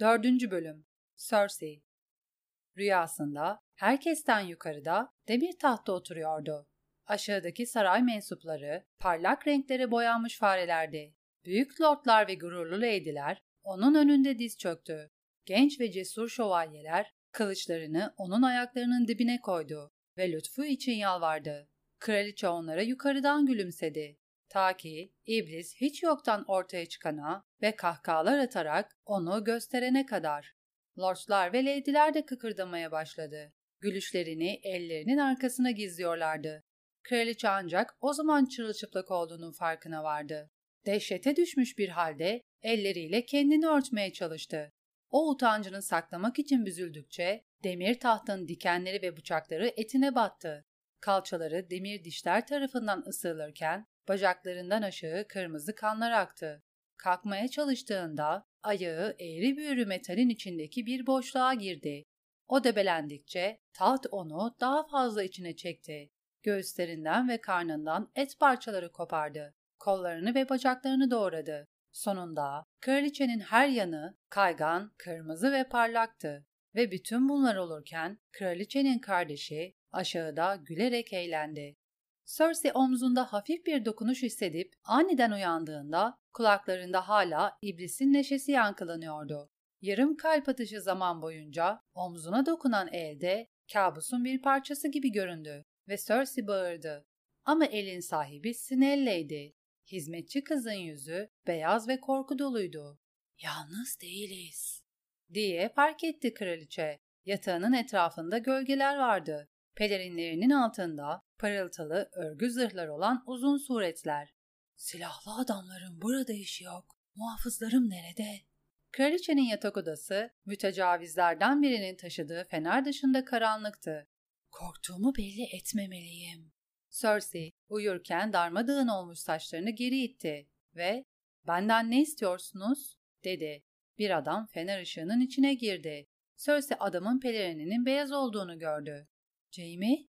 Dördüncü Bölüm Cersei Rüyasında herkesten yukarıda demir tahtta oturuyordu. Aşağıdaki saray mensupları parlak renklere boyanmış farelerdi. Büyük lordlar ve gururlu leydiler onun önünde diz çöktü. Genç ve cesur şövalyeler kılıçlarını onun ayaklarının dibine koydu ve lütfu için yalvardı. Kraliçe onlara yukarıdan gülümsedi. Ta ki iblis hiç yoktan ortaya çıkana ve kahkahalar atarak onu gösterene kadar. Lordlar ve leydiler de kıkırdamaya başladı. Gülüşlerini ellerinin arkasına gizliyorlardı. Kraliçe ancak o zaman çırılçıplak olduğunun farkına vardı. Dehşete düşmüş bir halde elleriyle kendini örtmeye çalıştı. O utancını saklamak için büzüldükçe demir tahtın dikenleri ve bıçakları etine battı. Kalçaları demir dişler tarafından ısırılırken bacaklarından aşağı kırmızı kanlar aktı. Kalkmaya çalıştığında ayağı eğri büğrü metalin içindeki bir boşluğa girdi. O debelendikçe taht onu daha fazla içine çekti. Göğüslerinden ve karnından et parçaları kopardı. Kollarını ve bacaklarını doğradı. Sonunda kraliçenin her yanı kaygan, kırmızı ve parlaktı. Ve bütün bunlar olurken kraliçenin kardeşi aşağıda gülerek eğlendi. Cersei omzunda hafif bir dokunuş hissedip aniden uyandığında kulaklarında hala iblisin neşesi yankılanıyordu. Yarım kalp atışı zaman boyunca omzuna dokunan elde kabusun bir parçası gibi göründü ve Cersei bağırdı. Ama elin sahibi Sinelle'ydi. Hizmetçi kızın yüzü beyaz ve korku doluydu. Yalnız değiliz, diye fark etti kraliçe. Yatağının etrafında gölgeler vardı. Pelerinlerinin altında parıltılı örgü zırhlar olan uzun suretler. Silahlı adamların burada işi yok. Muhafızlarım nerede? Kraliçenin yatak odası mütecavizlerden birinin taşıdığı fener dışında karanlıktı. Korktuğumu belli etmemeliyim. Cersei uyurken darmadağın olmuş saçlarını geri itti ve ''Benden ne istiyorsunuz?'' dedi. Bir adam fener ışığının içine girdi. Cersei adamın pelerininin beyaz olduğunu gördü. Jamie,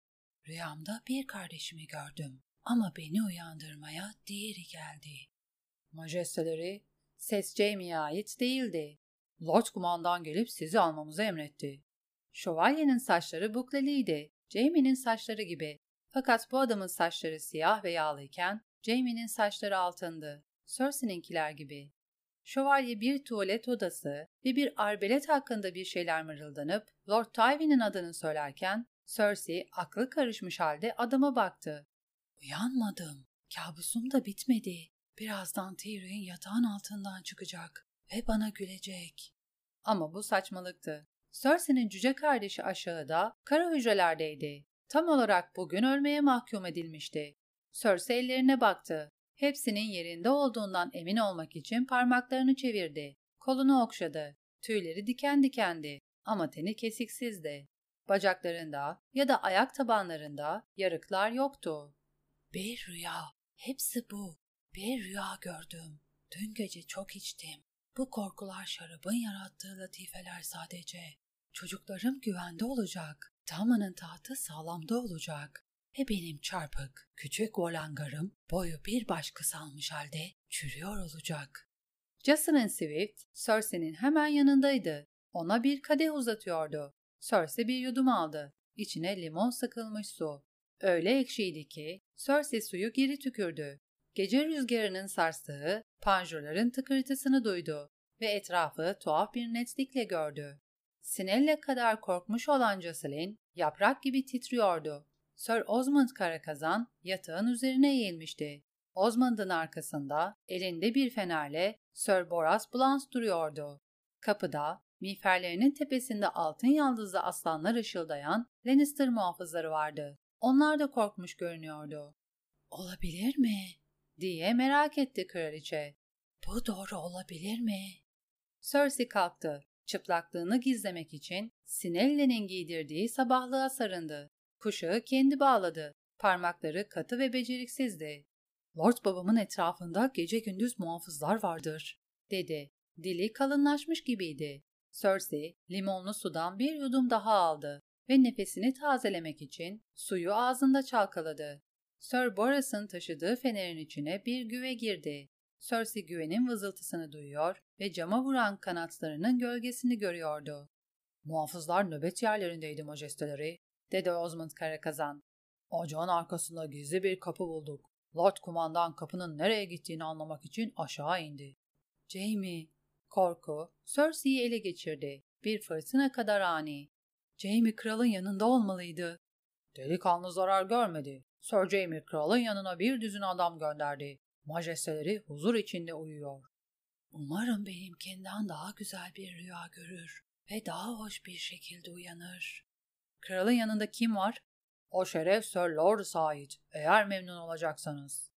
rüyamda bir kardeşimi gördüm ama beni uyandırmaya diğeri geldi. Majesteleri, ses Jamie'ye ait değildi. Lord kumandan gelip sizi almamızı emretti. Şövalyenin saçları bukleliydi, Jamie'nin saçları gibi. Fakat bu adamın saçları siyah ve yağlıyken Jamie'nin saçları altındı. Cersei'ninkiler gibi. Şövalye bir tuvalet odası ve bir arbelet hakkında bir şeyler mırıldanıp Lord Tywin'in adını söylerken Cersei aklı karışmış halde adama baktı. Uyanmadım. Kabusum da bitmedi. Birazdan Tyrion yatağın altından çıkacak ve bana gülecek. Ama bu saçmalıktı. Cersei'nin cüce kardeşi aşağıda kara hücrelerdeydi. Tam olarak bugün ölmeye mahkum edilmişti. Cersei ellerine baktı. Hepsinin yerinde olduğundan emin olmak için parmaklarını çevirdi. Kolunu okşadı. Tüyleri diken dikendi ama teni kesiksizdi. Bacaklarında ya da ayak tabanlarında yarıklar yoktu. Bir rüya. Hepsi bu. Bir rüya gördüm. Dün gece çok içtim. Bu korkular şarabın yarattığı latifeler sadece. Çocuklarım güvende olacak. Tama'nın tahtı sağlamda olacak. Ve benim çarpık, küçük volangarım boyu bir baş kısalmış halde çürüyor olacak. Jocelyn Swift, Cersei'nin hemen yanındaydı. Ona bir kadeh uzatıyordu. Cersei bir yudum aldı. İçine limon sıkılmış su. Öyle ekşiydi ki Cersei suyu geri tükürdü. Gece rüzgarının sarstığı panjurların tıkırtısını duydu ve etrafı tuhaf bir netlikle gördü. Sinelle kadar korkmuş olan Jocelyn yaprak gibi titriyordu. Sir Osmond Karakazan yatağın üzerine eğilmişti. Osmond'un arkasında elinde bir fenerle Sir Boras Blanche duruyordu. Kapıda miğferlerinin tepesinde altın yaldızlı aslanlar ışıldayan Lannister muhafızları vardı. Onlar da korkmuş görünüyordu. Olabilir mi? diye merak etti kraliçe. Bu doğru olabilir mi? Cersei kalktı. Çıplaklığını gizlemek için Sinelle'nin giydirdiği sabahlığa sarındı. Kuşağı kendi bağladı. Parmakları katı ve beceriksizdi. Lord babamın etrafında gece gündüz muhafızlar vardır, dedi. Dili kalınlaşmış gibiydi. Cersei limonlu sudan bir yudum daha aldı ve nefesini tazelemek için suyu ağzında çalkaladı. Sir Boras'ın taşıdığı fenerin içine bir güve girdi. Cersei güvenin vızıltısını duyuyor ve cama vuran kanatlarının gölgesini görüyordu. Muhafızlar nöbet yerlerindeydi majesteleri, dedi Osmond Karakazan. Ocağın arkasında gizli bir kapı bulduk. Lord kumandan kapının nereye gittiğini anlamak için aşağı indi. Jamie, korku, Cersei'yi ele geçirdi. Bir fırtına kadar ani. Jamie kralın yanında olmalıydı. Delikanlı zarar görmedi. Sir Jamie kralın yanına bir düzün adam gönderdi. Majesteleri huzur içinde uyuyor. Umarım benimkinden daha güzel bir rüya görür ve daha hoş bir şekilde uyanır. Kralın yanında kim var? O şeref Sir Lord Said, eğer memnun olacaksanız.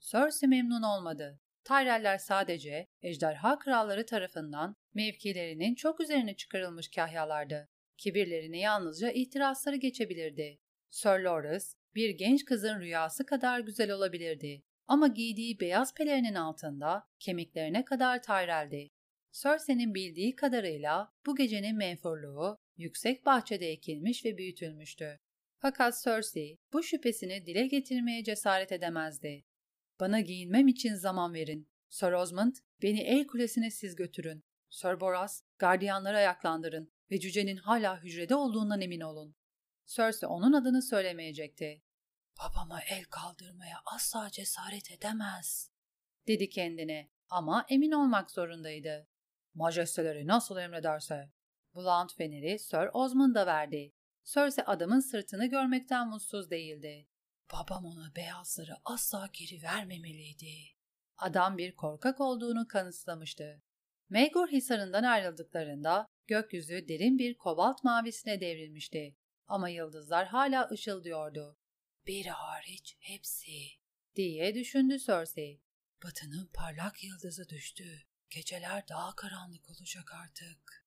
Cersei memnun olmadı. Tyrell'ler sadece ejderha kralları tarafından mevkilerinin çok üzerine çıkarılmış kahyalardı. Kibirlerini yalnızca ihtirasları geçebilirdi. Sir Loras, bir genç kızın rüyası kadar güzel olabilirdi. Ama giydiği beyaz pelerinin altında kemiklerine kadar Tyrell'di. Cersei'nin bildiği kadarıyla bu gecenin menfurluğu yüksek bahçede ekilmiş ve büyütülmüştü. Fakat Cersei bu şüphesini dile getirmeye cesaret edemezdi. Bana giyinmem için zaman verin. Sir Osmond, beni el kulesine siz götürün. Sir Boras, gardiyanları ayaklandırın ve cücenin hala hücrede olduğundan emin olun. Cersei onun adını söylemeyecekti. Babama el kaldırmaya asla cesaret edemez, dedi kendine ama emin olmak zorundaydı. Majesteleri nasıl emrederse. Blunt feneri Sir Osmond'a verdi. Cersei adamın sırtını görmekten mutsuz değildi. Babam ona beyazları asla geri vermemeliydi. Adam bir korkak olduğunu kanıtlamıştı. Maegor Hisarı'ndan ayrıldıklarında gökyüzü derin bir kobalt mavisine devrilmişti. Ama yıldızlar hala ışıldıyordu. Bir hariç hepsi, diye düşündü Cersei. Batının parlak yıldızı düştü. Geceler daha karanlık olacak artık.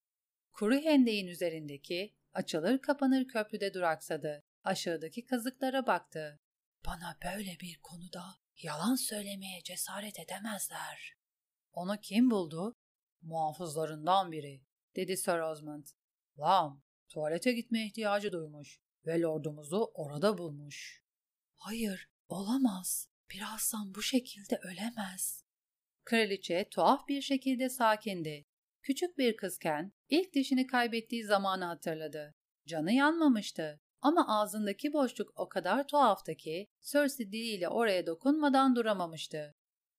Kuru hendeğin üzerindeki açılır kapanır köprüde duraksadı. Aşağıdaki kazıklara baktı. Bana böyle bir konuda yalan söylemeye cesaret edemezler. Onu kim buldu? Muhafızlarından biri, dedi Sir Osmond. Lam, tuvalete gitmeye ihtiyacı duymuş ve lordumuzu orada bulmuş. Hayır, olamaz. Bir aslan bu şekilde ölemez. Kraliçe tuhaf bir şekilde sakindi. Küçük bir kızken ilk dişini kaybettiği zamanı hatırladı. Canı yanmamıştı ama ağzındaki boşluk o kadar tuhaftı ki Cersei diliyle oraya dokunmadan duramamıştı.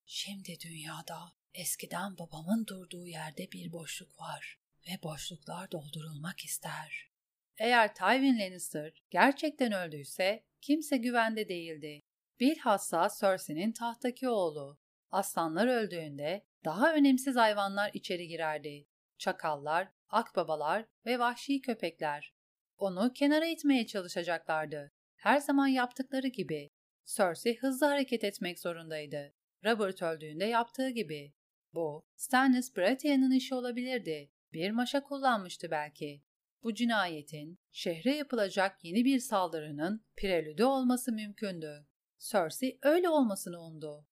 Şimdi dünyada eskiden babamın durduğu yerde bir boşluk var ve boşluklar doldurulmak ister. Eğer Tywin Lannister gerçekten öldüyse kimse güvende değildi. Bilhassa Cersei'nin tahtaki oğlu. Aslanlar öldüğünde daha önemsiz hayvanlar içeri girerdi. Çakallar, akbabalar ve vahşi köpekler. Onu kenara itmeye çalışacaklardı. Her zaman yaptıkları gibi. Cersei hızlı hareket etmek zorundaydı. Robert öldüğünde yaptığı gibi. Bu, Stannis Baratheon'un işi olabilirdi. Bir maşa kullanmıştı belki. Bu cinayetin, şehre yapılacak yeni bir saldırının prelüdü olması mümkündü. Cersei öyle olmasını umdu.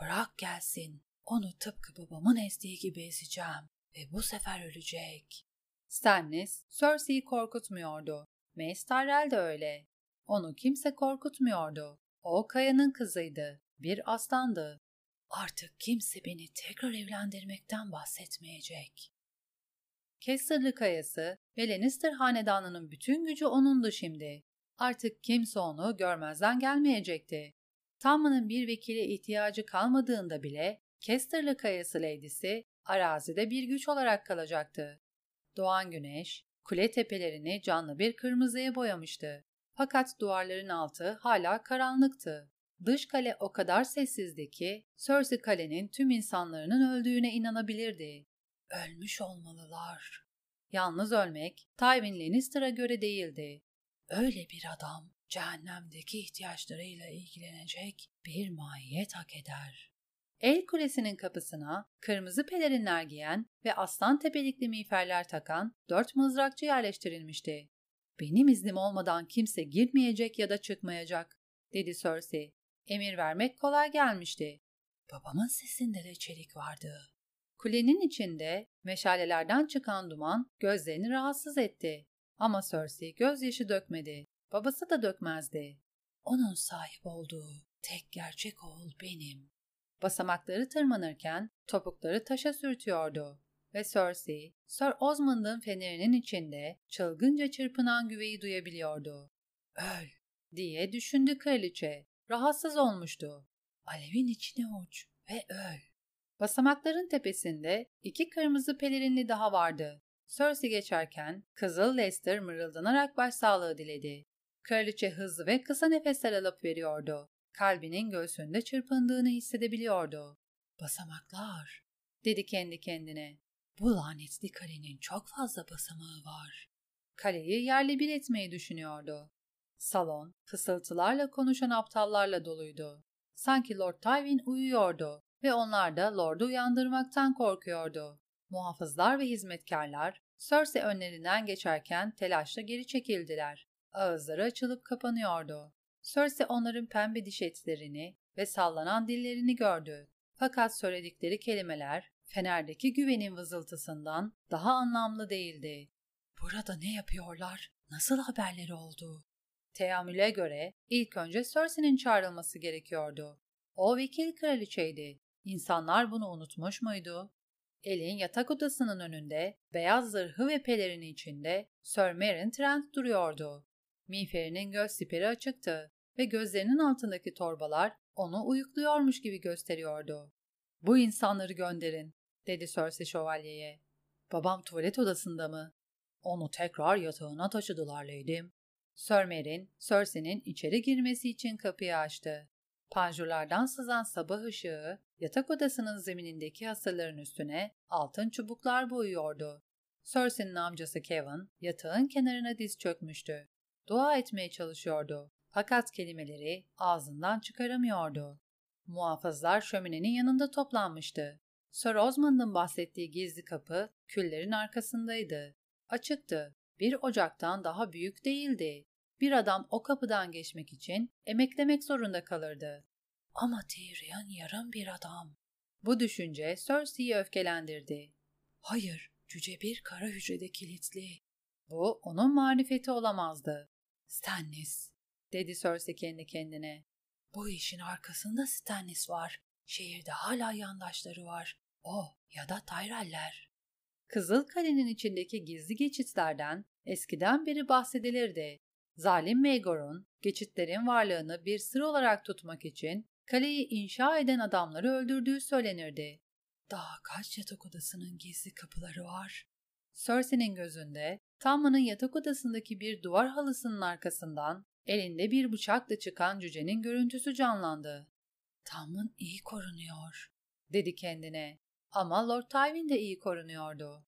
Bırak gelsin, onu tıpkı babamın ezdiği gibi ezeceğim ve bu sefer ölecek. Stannis, Cersei'yi korkutmuyordu. Mace Tyrell de öyle. Onu kimse korkutmuyordu. O Kaya'nın kızıydı. Bir aslandı. Artık kimse beni tekrar evlendirmekten bahsetmeyecek. Casterly Kayası ve Lannister hanedanının bütün gücü onundu şimdi. Artık kimse onu görmezden gelmeyecekti. Tamman'ın bir vekile ihtiyacı kalmadığında bile Casterly Kayası Lady'si arazide bir güç olarak kalacaktı. Doğan güneş, kule tepelerini canlı bir kırmızıya boyamıştı. Fakat duvarların altı hala karanlıktı. Dış kale o kadar sessizdi ki Cersei kalenin tüm insanların öldüğüne inanabilirdi. Ölmüş olmalılar. Yalnız ölmek Tywin Lannister'a göre değildi. Öyle bir adam cehennemdeki ihtiyaçlarıyla ilgilenecek bir mahiyet hak eder. El kulesinin kapısına kırmızı pelerinler giyen ve aslan tepelikli miğferler takan dört mızrakçı yerleştirilmişti. Benim iznim olmadan kimse girmeyecek ya da çıkmayacak, dedi Cersei. Emir vermek kolay gelmişti. Babamın sesinde de çelik vardı. Kulenin içinde meşalelerden çıkan duman gözlerini rahatsız etti. Ama Cersei gözyaşı dökmedi. Babası da dökmezdi. Onun sahip olduğu tek gerçek oğul benim. Basamakları tırmanırken topukları taşa sürtüyordu ve Cersei, Sir Osmond'ın fenerinin içinde çılgınca çırpınan güveyi duyabiliyordu. Öl diye düşündü kraliçe. Rahatsız olmuştu. Alevin içine uç ve öl. Basamakların tepesinde iki kırmızı pelerinli daha vardı. Cersei geçerken Kızıl Lester mırıldanarak başsağlığı diledi. Kraliçe hızlı ve kısa nefesler alıp veriyordu. Kalbinin göğsünde çırpındığını hissedebiliyordu. Basamaklar, dedi kendi kendine. Bu lanetli kalenin çok fazla basamağı var. Kaleyi yerle bir etmeyi düşünüyordu. Salon, fısıltılarla konuşan aptallarla doluydu. Sanki Lord Tywin uyuyordu ve onlar da Lord'u uyandırmaktan korkuyordu. Muhafızlar ve hizmetkarlar Cersei önlerinden geçerken telaşla geri çekildiler. Ağızları açılıp kapanıyordu. Cersei onların pembe diş etlerini ve sallanan dillerini gördü. Fakat söyledikleri kelimeler Fener'deki güvenin vızıltısından daha anlamlı değildi. Burada ne yapıyorlar? Nasıl haberleri oldu? Teamüle göre ilk önce Cersei'nin çağrılması gerekiyordu. O vekil kraliçeydi. İnsanlar bunu unutmuş muydu? Elin yatak odasının önünde, beyaz zırhı ve pelerini içinde Sir Meryn Trent duruyordu. Miğferinin göz siperi açıktı ve gözlerinin altındaki torbalar onu uyukluyormuş gibi gösteriyordu. Bu insanları gönderin, dedi Cersei şövalyeye. Babam tuvalet odasında mı? Onu tekrar yatağına taşıdılar leydim. Sir Meryn, Cersei'nin içeri girmesi için kapıyı açtı. Panjurlardan sızan sabah ışığı yatak odasının zeminindeki hasırların üstüne altın çubuklar boyuyordu. Cersei'nin amcası Kevin yatağın kenarına diz çökmüştü. Dua etmeye çalışıyordu. Fakat kelimeleri ağzından çıkaramıyordu. Muhafızlar şöminenin yanında toplanmıştı. Sir Osmond'ın bahsettiği gizli kapı küllerin arkasındaydı. Açıktı. Bir ocaktan daha büyük değildi. Bir adam o kapıdan geçmek için emeklemek zorunda kalırdı. Ama Tyrion yarım bir adam. Bu düşünce Cersei'yi öfkelendirdi. Hayır, cüce bir kara hücrede kilitli. Bu onun marifeti olamazdı. Stannis, dedi Cersei kendi kendine. Bu işin arkasında Stannis var. Şehirde hala yandaşları var. O ya da Tyrell'ler. Kızıl Kale'nin içindeki gizli geçitlerden eskiden beri bahsedilirdi. Zalim Maegor'un geçitlerin varlığını bir sır olarak tutmak için kaleyi inşa eden adamları öldürdüğü söylenirdi. Daha kaç yatak odasının gizli kapıları var? Cersei'nin gözünde Tamma'nın yatak odasındaki bir duvar halısının arkasından elinde bir bıçakla çıkan cücenin görüntüsü canlandı. Tamın iyi korunuyor, dedi kendine. Ama Lord Tywin de iyi korunuyordu.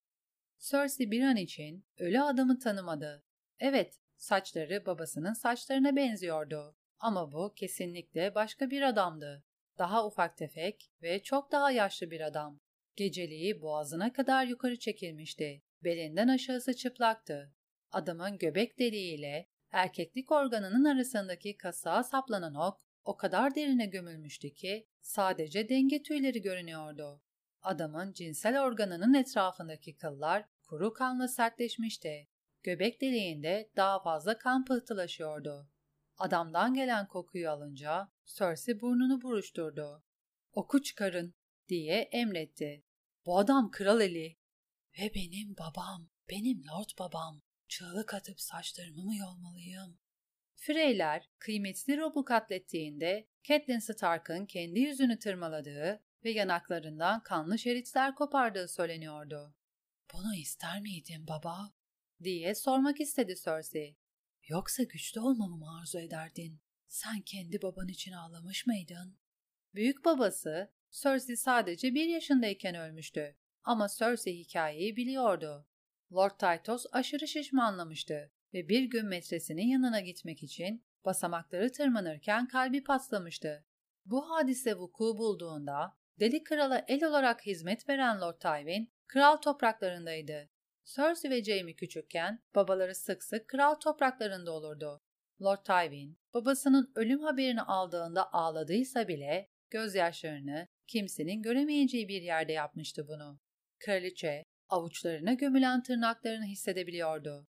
Cersei bir an için ölü adamı tanımadı. Evet, saçları babasının saçlarına benziyordu. Ama bu kesinlikle başka bir adamdı. Daha ufak tefek ve çok daha yaşlı bir adam. Geceliği boğazına kadar yukarı çekilmişti. Belinden aşağısı çıplaktı. Adamın göbek deliğiyle erkeklik organının arasındaki kasağa saplanan ok o kadar derine gömülmüştü ki sadece denge tüyleri görünüyordu. Adamın cinsel organının etrafındaki kıllar kuru kanla sertleşmişti. Göbek deliğinde daha fazla kan pıhtılaşıyordu. Adamdan gelen kokuyu alınca Cersei burnunu buruşturdu. Oku çıkarın diye emretti. Bu adam kral eli. Ve benim babam, benim lord babam. Çığlık atıp saçlarımı mı yolmalıyım? Freyler kıymetli Rob'u katlettiğinde Catelyn Stark'ın kendi yüzünü tırmaladığı ve yanaklarından kanlı şeritler kopardığı söyleniyordu. Bunu ister miydin baba? diye sormak istedi Cersei. Yoksa güçlü olmamı mı arzu ederdin? Sen kendi baban için ağlamış mıydın? Büyük babası Cersei sadece bir yaşındayken ölmüştü. Ama Cersei hikayeyi biliyordu. Lord Tytos aşırı şişmanlamıştı ve bir gün metresinin yanına gitmek için basamakları tırmanırken kalbi patlamıştı. Bu hadise vuku bulduğunda Deli Kral'a el olarak hizmet veren Lord Tywin, kral topraklarındaydı. Cersei ve Jaime küçükken babaları sık sık kral topraklarında olurdu. Lord Tywin, babasının ölüm haberini aldığında ağladıysa bile gözyaşlarını kimsenin göremeyeceği bir yerde yapmıştı bunu. Kraliçe, avuçlarına gömülen tırnaklarını hissedebiliyordu.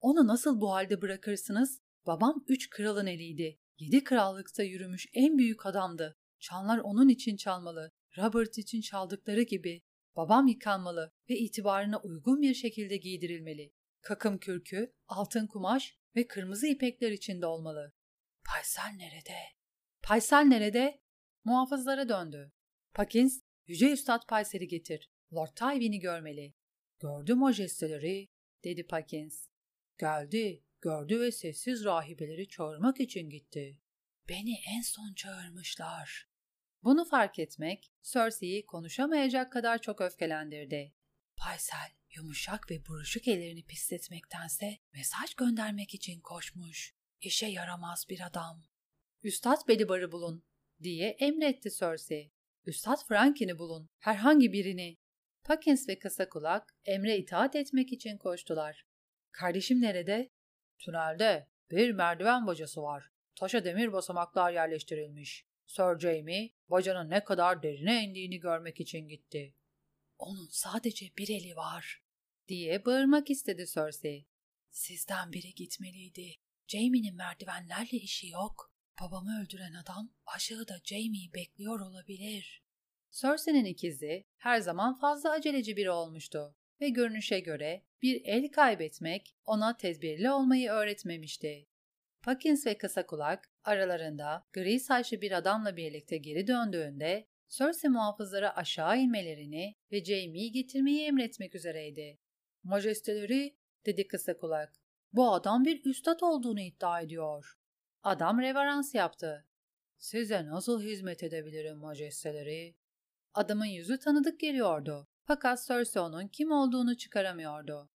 Onu nasıl bu halde bırakırsınız? Babam üç kralın eliydi. Yedi krallıkta yürümüş en büyük adamdı. Çanlar onun için çalmalı. Robert için çaldıkları gibi. Babam yıkanmalı ve itibarına uygun bir şekilde giydirilmeli. Kakım kürkü, altın kumaş ve kırmızı ipekler içinde olmalı. Paysal nerede? Paysal nerede? Muhafızlara döndü. Pakins, Yüce Üstad Paysel'i getir. Lord Tywin'i görmeli. Gördüm o jesteleri, dedi Pakins. Geldi, gördü ve sessiz rahibeleri çağırmak için gitti. Beni en son çağırmışlar. Bunu fark etmek Cersei'yi konuşamayacak kadar çok öfkelendirdi. Paysel yumuşak ve buruşuk ellerini pisletmektense mesaj göndermek için koşmuş. İşe yaramaz bir adam. Üstad Belibar'ı bulun diye emretti Cersei. Üstad Franklin'i bulun, herhangi birini. Pakins ve kısa kulak emre itaat etmek için koştular. Kardeşim nerede? Tünelde. Bir merdiven bacası var. Taşa demir basamaklar yerleştirilmiş. Sir Jamie, bacanın ne kadar derine indiğini görmek için gitti. Onun sadece bir eli var, diye bağırmak istedi Cersei. Sizden biri gitmeliydi. Jamie'nin merdivenlerle işi yok. Babamı öldüren adam aşağıda Jamie'yi bekliyor olabilir. Cersei'nin ikizi her zaman fazla aceleci biri olmuştu ve görünüşe göre bir el kaybetmek ona tedbirli olmayı öğretmemişti. Pakins ve kısa kulak aralarında gri saçlı bir adamla birlikte geri döndüğünde Cersei muhafızlara aşağı inmelerini ve Jaime'yi getirmeyi emretmek üzereydi. Majesteleri, dedi kısa kulak, bu adam bir üstad olduğunu iddia ediyor. Adam reverans yaptı. Size nasıl hizmet edebilirim majesteleri? Adamın yüzü tanıdık geliyordu. Fakat Cersei onun kim olduğunu çıkaramıyordu.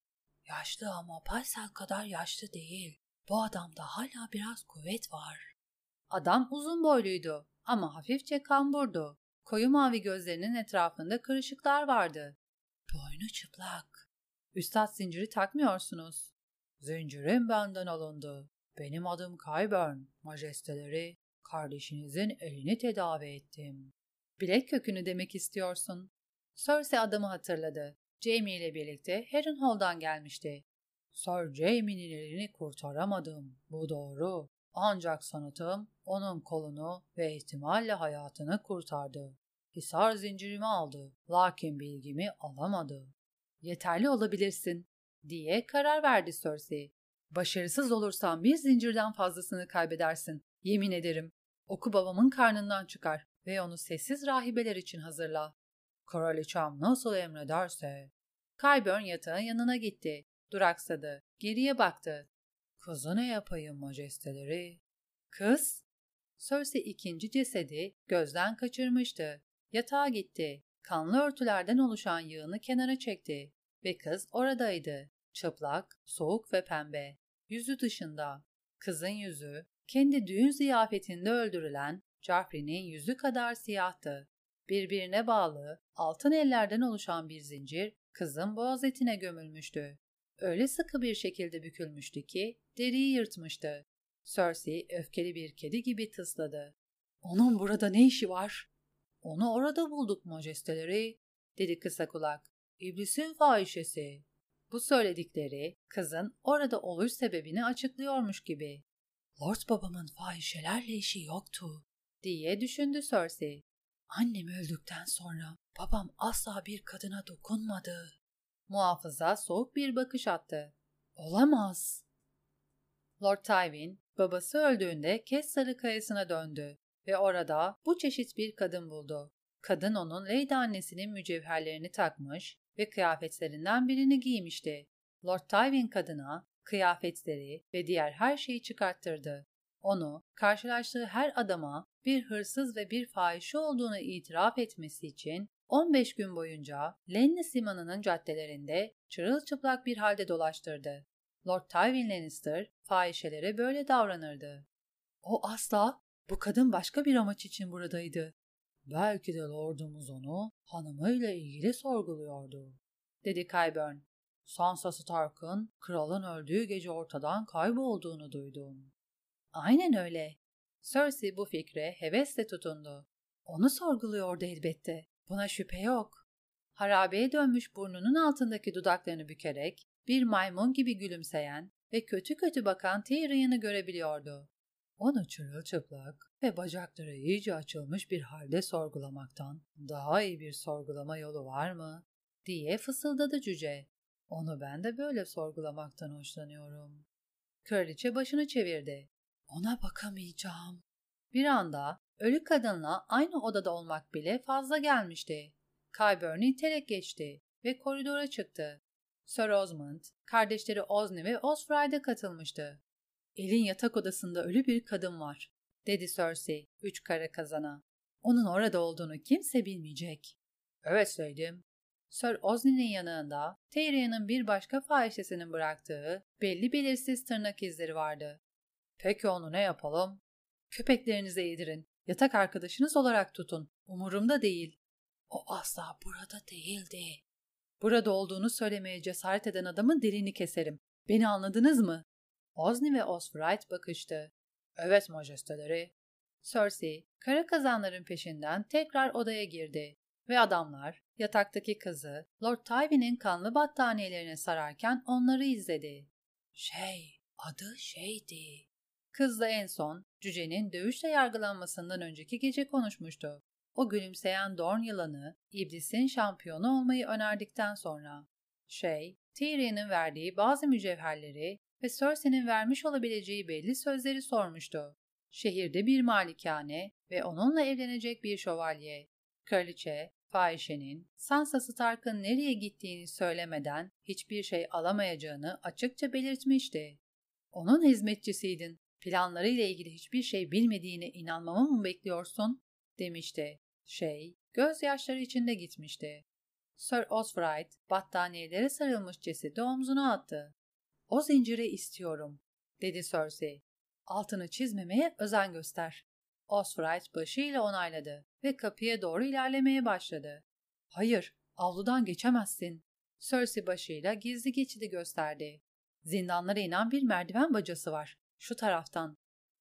Yaşlı ama Paysel kadar yaşlı değil. Bu adamda hala biraz kuvvet var. Adam uzun boyluydu ama hafifçe kamburdu. Koyu mavi gözlerinin etrafında kırışıklar vardı. Boynu çıplak. Üstad zinciri takmıyorsunuz. Zincirim benden alındı. Benim adım Kyburn, majesteleri. Kardeşinizin elini tedavi ettim. Bilek kökünü demek istiyorsun. Cersei adamı hatırladı. Jamie ile birlikte Harrenhal'dan gelmişti. Sir Jamie'nin elini kurtaramadım. Bu doğru. Ancak sanatım onun kolunu ve ihtimalle hayatını kurtardı. Hisar zincirimi aldı. Lakin bilgimi alamadı. Yeterli olabilirsin diye karar verdi Cersei. Başarısız olursan bir zincirden fazlasını kaybedersin. Yemin ederim. Oku babamın karnından çıkar ve onu sessiz rahibeler için hazırla. Kraliçem nasıl emrederse. Kyburn yatağın yanına gitti. Duraksadı. Geriye baktı. Kızı ne yapayım majesteleri? Kız? Cersei ikinci cesedi gözden kaçırmıştı. Yatağa gitti. Kanlı örtülerden oluşan yığını kenara çekti. Ve kız oradaydı. Çıplak, soğuk ve pembe. Yüzü dışında. Kızın yüzü, kendi düğün ziyafetinde öldürülen Joffrey'nin yüzü kadar siyahtı. Birbirine bağlı, altın ellerden oluşan bir zincir kızın boğaz etine gömülmüştü. Öyle sıkı bir şekilde bükülmüştü ki deriyi yırtmıştı. Cersei öfkeli bir kedi gibi tısladı. Onun burada ne işi var? Onu orada bulduk majesteleri, dedi kısa kulak. İblisin fahişesi. Bu söyledikleri kızın orada oluş sebebini açıklıyormuş gibi. Lord babamın fahişelerle işi yoktu, diye düşündü Cersei. Annem öldükten sonra babam asla bir kadına dokunmadı. Muhafıza soğuk bir bakış attı. Olamaz. Lord Tywin babası öldüğünde Kessarı Kayası'na döndü ve orada bu çeşit bir kadın buldu. Kadın onun Lady annesinin mücevherlerini takmış ve kıyafetlerinden birini giymişti. Lord Tywin kadına kıyafetleri ve diğer her şeyi çıkarttırdı. Onu karşılaştığı her adama bir hırsız ve bir fahişe olduğunu itiraf etmesi için 15 gün boyunca Lenny Simon'un caddelerinde çırılçıplak bir halde dolaştırdı. Lord Tywin Lannister fahişelere böyle davranırdı. O asla bu kadın başka bir amaç için buradaydı. Belki de lordumuz onu hanımıyla ilgili sorguluyordu, dedi Kyburn. Sansa Stark'ın kralın öldüğü gece ortadan kaybolduğunu duydum. Aynen öyle. Cersei bu fikre hevesle tutundu. Onu sorguluyordu elbette. Buna şüphe yok. Harabeye dönmüş burnunun altındaki dudaklarını bükerek bir maymun gibi gülümseyen ve kötü kötü bakan Tyrion'u görebiliyordu. Onu çırılçıplak ve bacakları iyice açılmış bir halde sorgulamaktan daha iyi bir sorgulama yolu var mı? diye fısıldadı cüce. Onu ben de böyle sorgulamaktan hoşlanıyorum. Kraliçe başını çevirdi. Ona bakamayacağım. Bir anda ölü kadınla aynı odada olmak bile fazla gelmişti. Kyburn iterek geçti ve koridora çıktı. Sir Osmond, kardeşleri Ozni ve Osfry'de katılmıştı. Elin yatak odasında ölü bir kadın var, dedi Cersei, üç kara kazana. Onun orada olduğunu kimse bilmeyecek. Evet söyledim. Sir Osni'nin yanında Tyrion'un bir başka fahişesinin bıraktığı belli belirsiz tırnak izleri vardı. Peki onu ne yapalım? Köpeklerinize yedirin. Yatak arkadaşınız olarak tutun. Umurumda değil. O asla burada değildi. Burada olduğunu söylemeye cesaret eden adamın dilini keserim. Beni anladınız mı? Ozni ve Osfright bakıştı. Evet majesteleri. Cersei, kara kazanların peşinden tekrar odaya girdi ve adamlar yataktaki kızı Lord Tywin'in kanlı battaniyelerine sararken onları izledi. Şey, adı şeydi. Kızla en son cücenin dövüşle yargılanmasından önceki gece konuşmuştu. O gülümseyen Dorn yılanı, iblisin şampiyonu olmayı önerdikten sonra. Şey, Tyrion'un verdiği bazı mücevherleri ve Cersei'nin vermiş olabileceği belli sözleri sormuştu. Şehirde bir malikane ve onunla evlenecek bir şövalye. Kraliçe, fahişenin Sansa Stark'ın nereye gittiğini söylemeden hiçbir şey alamayacağını açıkça belirtmişti. Onun hizmetçisiydin. Planlarıyla ilgili hiçbir şey bilmediğine inanmamı mı bekliyorsun? demişti. Şey, gözyaşları içinde gitmişti. Sir Osfright battaniyelere sarılmış cesedi omzuna attı. O zinciri istiyorum, dedi Cersei. Altını çizmemeye özen göster. Osfright başıyla onayladı ve kapıya doğru ilerlemeye başladı. Hayır, avludan geçemezsin. Cersei başıyla gizli geçidi gösterdi. Zindanlara inen bir merdiven bacası var. Şu taraftan.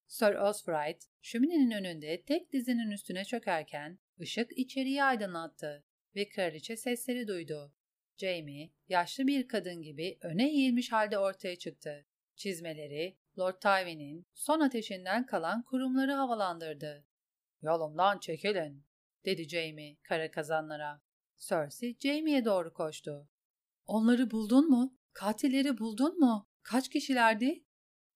Sir Osfright, şöminenin önünde tek dizinin üstüne çökerken ışık içeriği aydınlattı ve kraliçe sesleri duydu. Jamie, yaşlı bir kadın gibi öne eğilmiş halde ortaya çıktı. Çizmeleri, Lord Tywin'in son ateşinden kalan kurumları havalandırdı. ''Yolumdan çekilin.'' dedi Jamie kara kazanlara. Cersei Jamie'ye doğru koştu. ''Onları buldun mu? Katilleri buldun mu? Kaç kişilerdi?''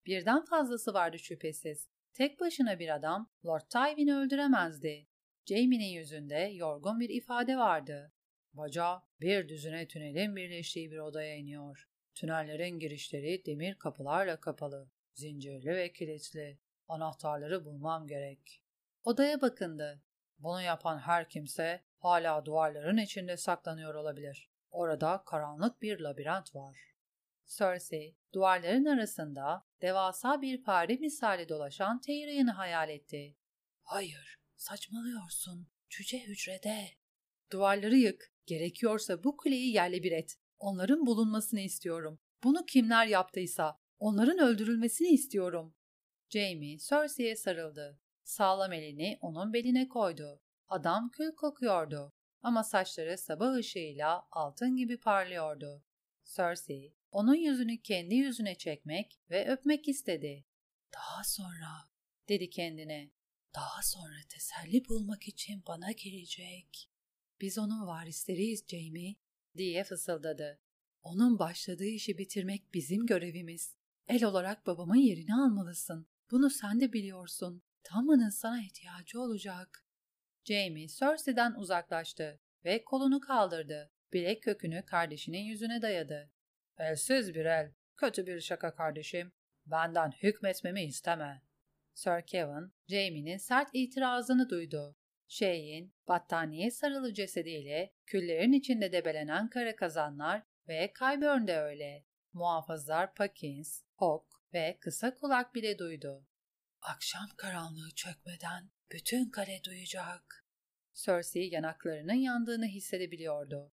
Birden fazlası vardı şüphesiz. Tek başına bir adam Lord Tywin'i öldüremezdi. Jamie'nin yüzünde yorgun bir ifade vardı. Baca bir düzine tünelin birleştiği bir odaya iniyor. Tünellerin girişleri demir kapılarla kapalı, zincirli ve kilitli. Anahtarları bulmam gerek. Odaya bakındı. Bunu yapan her kimse hala duvarların içinde saklanıyor olabilir. Orada karanlık bir labirent var. Cersei, duvarların arasında devasa bir fare misali dolaşan Tyrion'u hayal etti. Hayır, saçmalıyorsun. Cüce hücrede. Duvarları yık. Gerekiyorsa bu kuleyi yerle bir et. Onların bulunmasını istiyorum. Bunu kimler yaptıysa onların öldürülmesini istiyorum. Jamie Cersei'ye sarıldı. Sağlam elini onun beline koydu. Adam kül kokuyordu ama saçları sabah ışığıyla altın gibi parlıyordu. Cersei onun yüzünü kendi yüzüne çekmek ve öpmek istedi. Daha sonra, dedi kendine, daha sonra teselli bulmak için bana gelecek. Biz onun varisleriyiz Jamie, diye fısıldadı. Onun başladığı işi bitirmek bizim görevimiz. El olarak babamın yerini almalısın. Bunu sen de biliyorsun. Tamman'ın sana ihtiyacı olacak. Jamie Cersei'den uzaklaştı ve kolunu kaldırdı. Bilek kökünü kardeşinin yüzüne dayadı. Elsiz bir el. Kötü bir şaka kardeşim. Benden hükmetmemi isteme. Sir Kevin, Jamie'nin sert itirazını duydu. Şeyin, battaniye sarılı cesediyle küllerin içinde debelenen kara kazanlar ve Kyburn de öyle. Muhafızlar Pakins, Hawk ve kısa kulak bile duydu. Akşam karanlığı çökmeden bütün kale duyacak. Cersei yanaklarının yandığını hissedebiliyordu.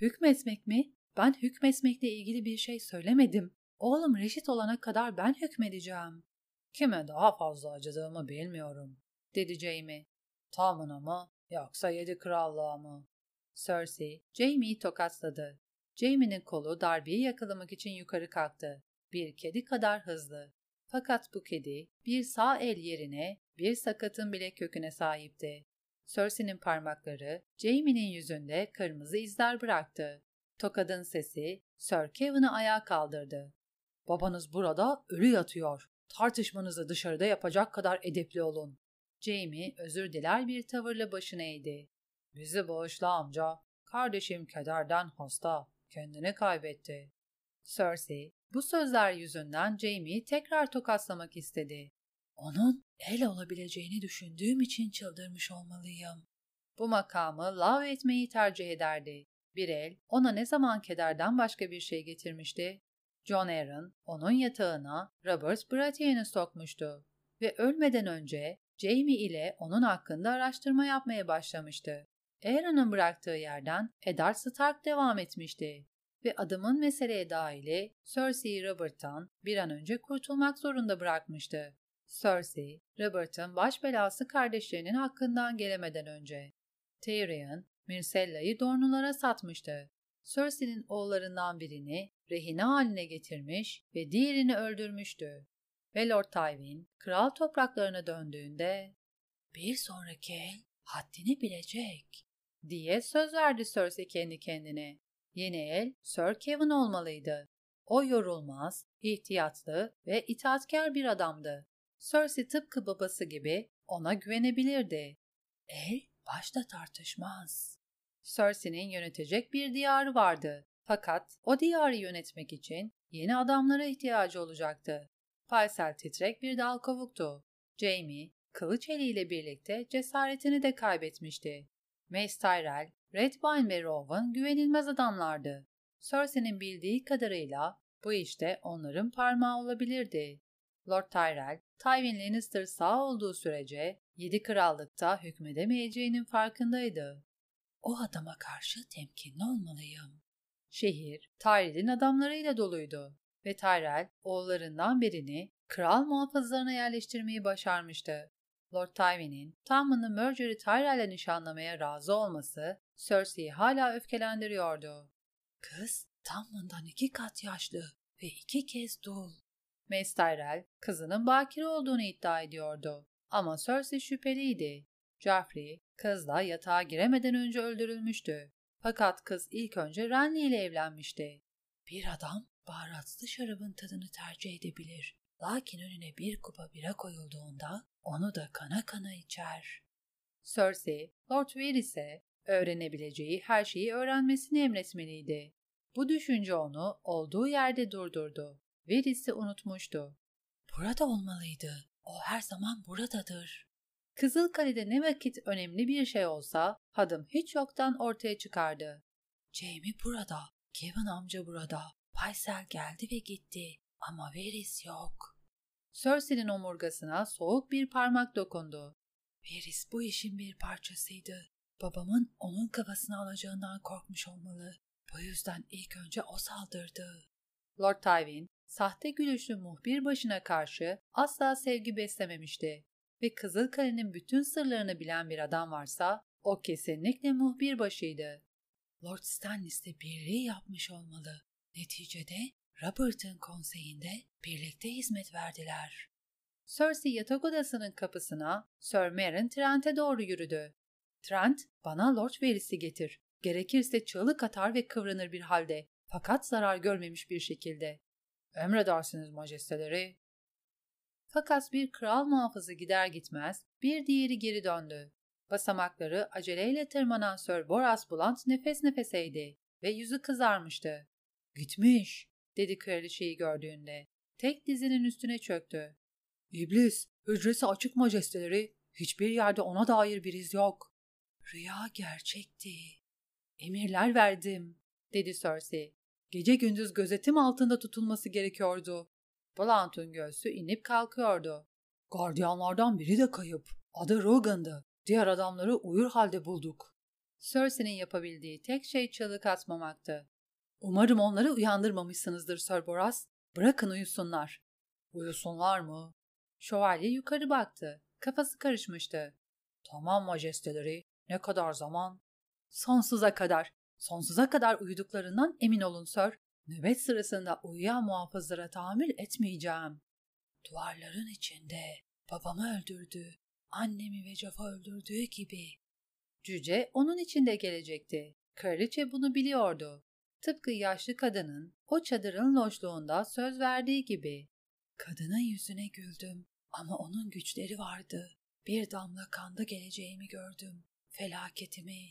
Hükmetmek mi? Ben hükmetmekle ilgili bir şey söylemedim. Oğlum reşit olana kadar ben hükmedeceğim. Kime daha fazla acıdığımı bilmiyorum, dedi Jamie. Tamına mı yoksa yedi krallığa mı? Cersei, Jamie'yi tokatladı. Jamie'nin kolu darbeyi yakalamak için yukarı kalktı. Bir kedi kadar hızlı. Fakat bu kedi bir sağ el yerine bir sakatın bile köküne sahipti. Cersei'nin parmakları Jaime'nin yüzünde kırmızı izler bıraktı. Tokadın sesi Sir Kevin'i ayağa kaldırdı. Babanız burada ölü yatıyor. Tartışmanızı dışarıda yapacak kadar edepli olun. Jamie özür diler bir tavırla başını eğdi. Bizi bağışla amca. Kardeşim kederden hasta. Kendini kaybetti. Cersei bu sözler yüzünden Jamie'yi tekrar tokatlamak istedi. Onun el olabileceğini düşündüğüm için çıldırmış olmalıyım. Bu makamı lav etmeyi tercih ederdi. Bir el ona ne zaman kederden başka bir şey getirmişti? John Aaron onun yatağına Robert Baratheon'u sokmuştu ve ölmeden önce Jamie ile onun hakkında araştırma yapmaya başlamıştı. Aaron'un bıraktığı yerden Eddard Stark devam etmişti ve adamın meseleye dahili Cersei'yi Robert'tan bir an önce kurtulmak zorunda bırakmıştı. Cersei, Robert'ın baş belası kardeşlerinin hakkından gelemeden önce. Tyrion, Myrcella'yı Dornulara satmıştı. Cersei'nin oğullarından birini rehine haline getirmiş ve diğerini öldürmüştü. Ve Lord Tywin, kral topraklarına döndüğünde bir sonraki el haddini bilecek diye söz verdi Cersei kendi kendine. Yeni el Sir Kevin olmalıydı. O yorulmaz, ihtiyatlı ve itaatkar bir adamdı. Cersei tıpkı babası gibi ona güvenebilirdi. El başta tartışmaz. Cersei'nin yönetecek bir diyarı vardı. Fakat o diyarı yönetmek için yeni adamlara ihtiyacı olacaktı. Paysel titrek bir dal kovuktu. Jamie, kılıç eliyle birlikte cesaretini de kaybetmişti. Mace Tyrell, Redwine ve Rowan güvenilmez adamlardı. Cersei'nin bildiği kadarıyla bu işte onların parmağı olabilirdi. Lord Tyrell, Tywin Lannister sağ olduğu sürece yedi krallıkta hükmedemeyeceğinin farkındaydı. O adama karşı temkinli olmalıyım. Şehir, Tyrell'in adamlarıyla doluydu ve Tyrell oğullarından birini kral muhafızlarına yerleştirmeyi başarmıştı. Lord Tywin'in Tommen'ın Merger'i Tyrell'e nişanlamaya razı olması Cersei'yi hala öfkelendiriyordu. Kız Tommen'dan iki kat yaşlı ve iki kez dul. Mace Tyrell kızının bakire olduğunu iddia ediyordu. Ama Cersei şüpheliydi. Joffrey kızla yatağa giremeden önce öldürülmüştü. Fakat kız ilk önce Renly ile evlenmişti. Bir adam baharatlı şarabın tadını tercih edebilir. Lakin önüne bir kupa bira koyulduğunda onu da kana kana içer. Cersei, Lord Varys'e öğrenebileceği her şeyi öğrenmesini emretmeliydi. Bu düşünce onu olduğu yerde durdurdu. Varys'i unutmuştu. Burada olmalıydı. O her zaman buradadır. Kızılkale'de ne vakit önemli bir şey olsa hadım hiç yoktan ortaya çıkardı. Jamie burada, Kevin amca burada, Paysel geldi ve gitti ama Varys yok. Cersei'nin omurgasına soğuk bir parmak dokundu. Varys bu işin bir parçasıydı. Babamın onun kafasını alacağından korkmuş olmalı. Bu yüzden ilk önce o saldırdı. Lord Tywin, sahte gülüşlü muhbir başına karşı asla sevgi beslememişti ve Kızılkale'nin bütün sırlarını bilen bir adam varsa o kesinlikle muhbir başıydı. Lord Stannis'le birliği yapmış olmalı. Neticede Robert'ın konseyinde birlikte hizmet verdiler. Cersei yatak odasının kapısına Sir Meryn Trent'e doğru yürüdü. Trent, bana Lord Varys'i getir. Gerekirse çığlık atar ve kıvranır bir halde. Fakat zarar görmemiş bir şekilde. Emredersiniz majesteleri. Fakat bir kral muhafızı gider gitmez bir diğeri geri döndü. Basamakları aceleyle tırmanan Sir Boras Blunt nefes nefeseydi ve yüzü kızarmıştı. Gitmiş, dedi kraliçeyi gördüğünde. Tek dizinin üstüne çöktü. İblis, hücresi açık majesteleri, hiçbir yerde ona dair bir iz yok. Rüya gerçekti. Emirler verdim, dedi Cersei. Gece gündüz gözetim altında tutulması gerekiyordu. Blount'un göğsü inip kalkıyordu. Gardiyanlardan biri de kayıp. Adı Rogan'dı. Diğer adamları uyur halde bulduk. Cersei'nin yapabildiği tek şey çığlık atmamaktı. Umarım onları uyandırmamışsınızdır Sir Boras. Bırakın uyusunlar. Uyusunlar mı? Şövalye yukarı baktı. Kafası karışmıştı. Tamam majesteleri. Ne kadar zaman? Sonsuza kadar. Sonsuza kadar uyuduklarından emin olun Sir. Nöbet sırasında uyuyan muhafızlara tahammül etmeyeceğim. duvarların içinde babamı öldürdü, annemi ve Jaf'a öldürdüğü gibi. Cüce onun içinde gelecekti. Kraliçe bunu biliyordu. Tıpkı yaşlı kadının o çadırın loşluğunda söz verdiği gibi. Kadının yüzüne güldüm ama onun güçleri vardı. Bir damla kanda geleceğimi gördüm. Felaketimi.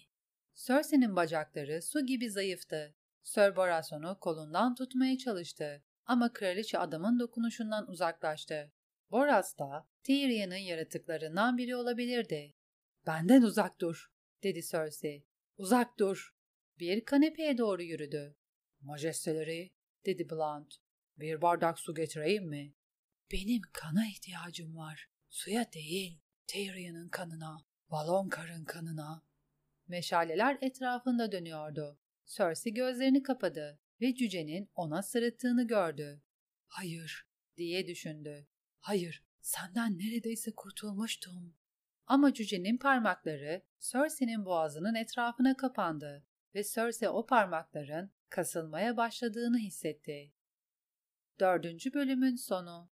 Cersei'nin bacakları su gibi zayıftı. Sir Boras onu kolundan tutmaya çalıştı ama kraliçe adamın dokunuşundan uzaklaştı. Boras da Tyrion'un yaratıklarından biri olabilirdi. Benden uzak dur, dedi Cersei. Uzak dur. Bir kanepeye doğru yürüdü. Majesteleri, dedi Blount. Bir bardak su getireyim mi? Benim kana ihtiyacım var. Suya değil, Tyrion'un kanına, Valonkar'ın kanına. Meşaleler etrafında dönüyordu. Cersei gözlerini kapadı ve cücenin ona sırıttığını gördü. Hayır, diye düşündü. Hayır, senden neredeyse kurtulmuştum. Ama cücenin parmakları Cersei'nin boğazının etrafına kapandı ve Cersei o parmakların kasılmaya başladığını hissetti. Dördüncü bölümün sonu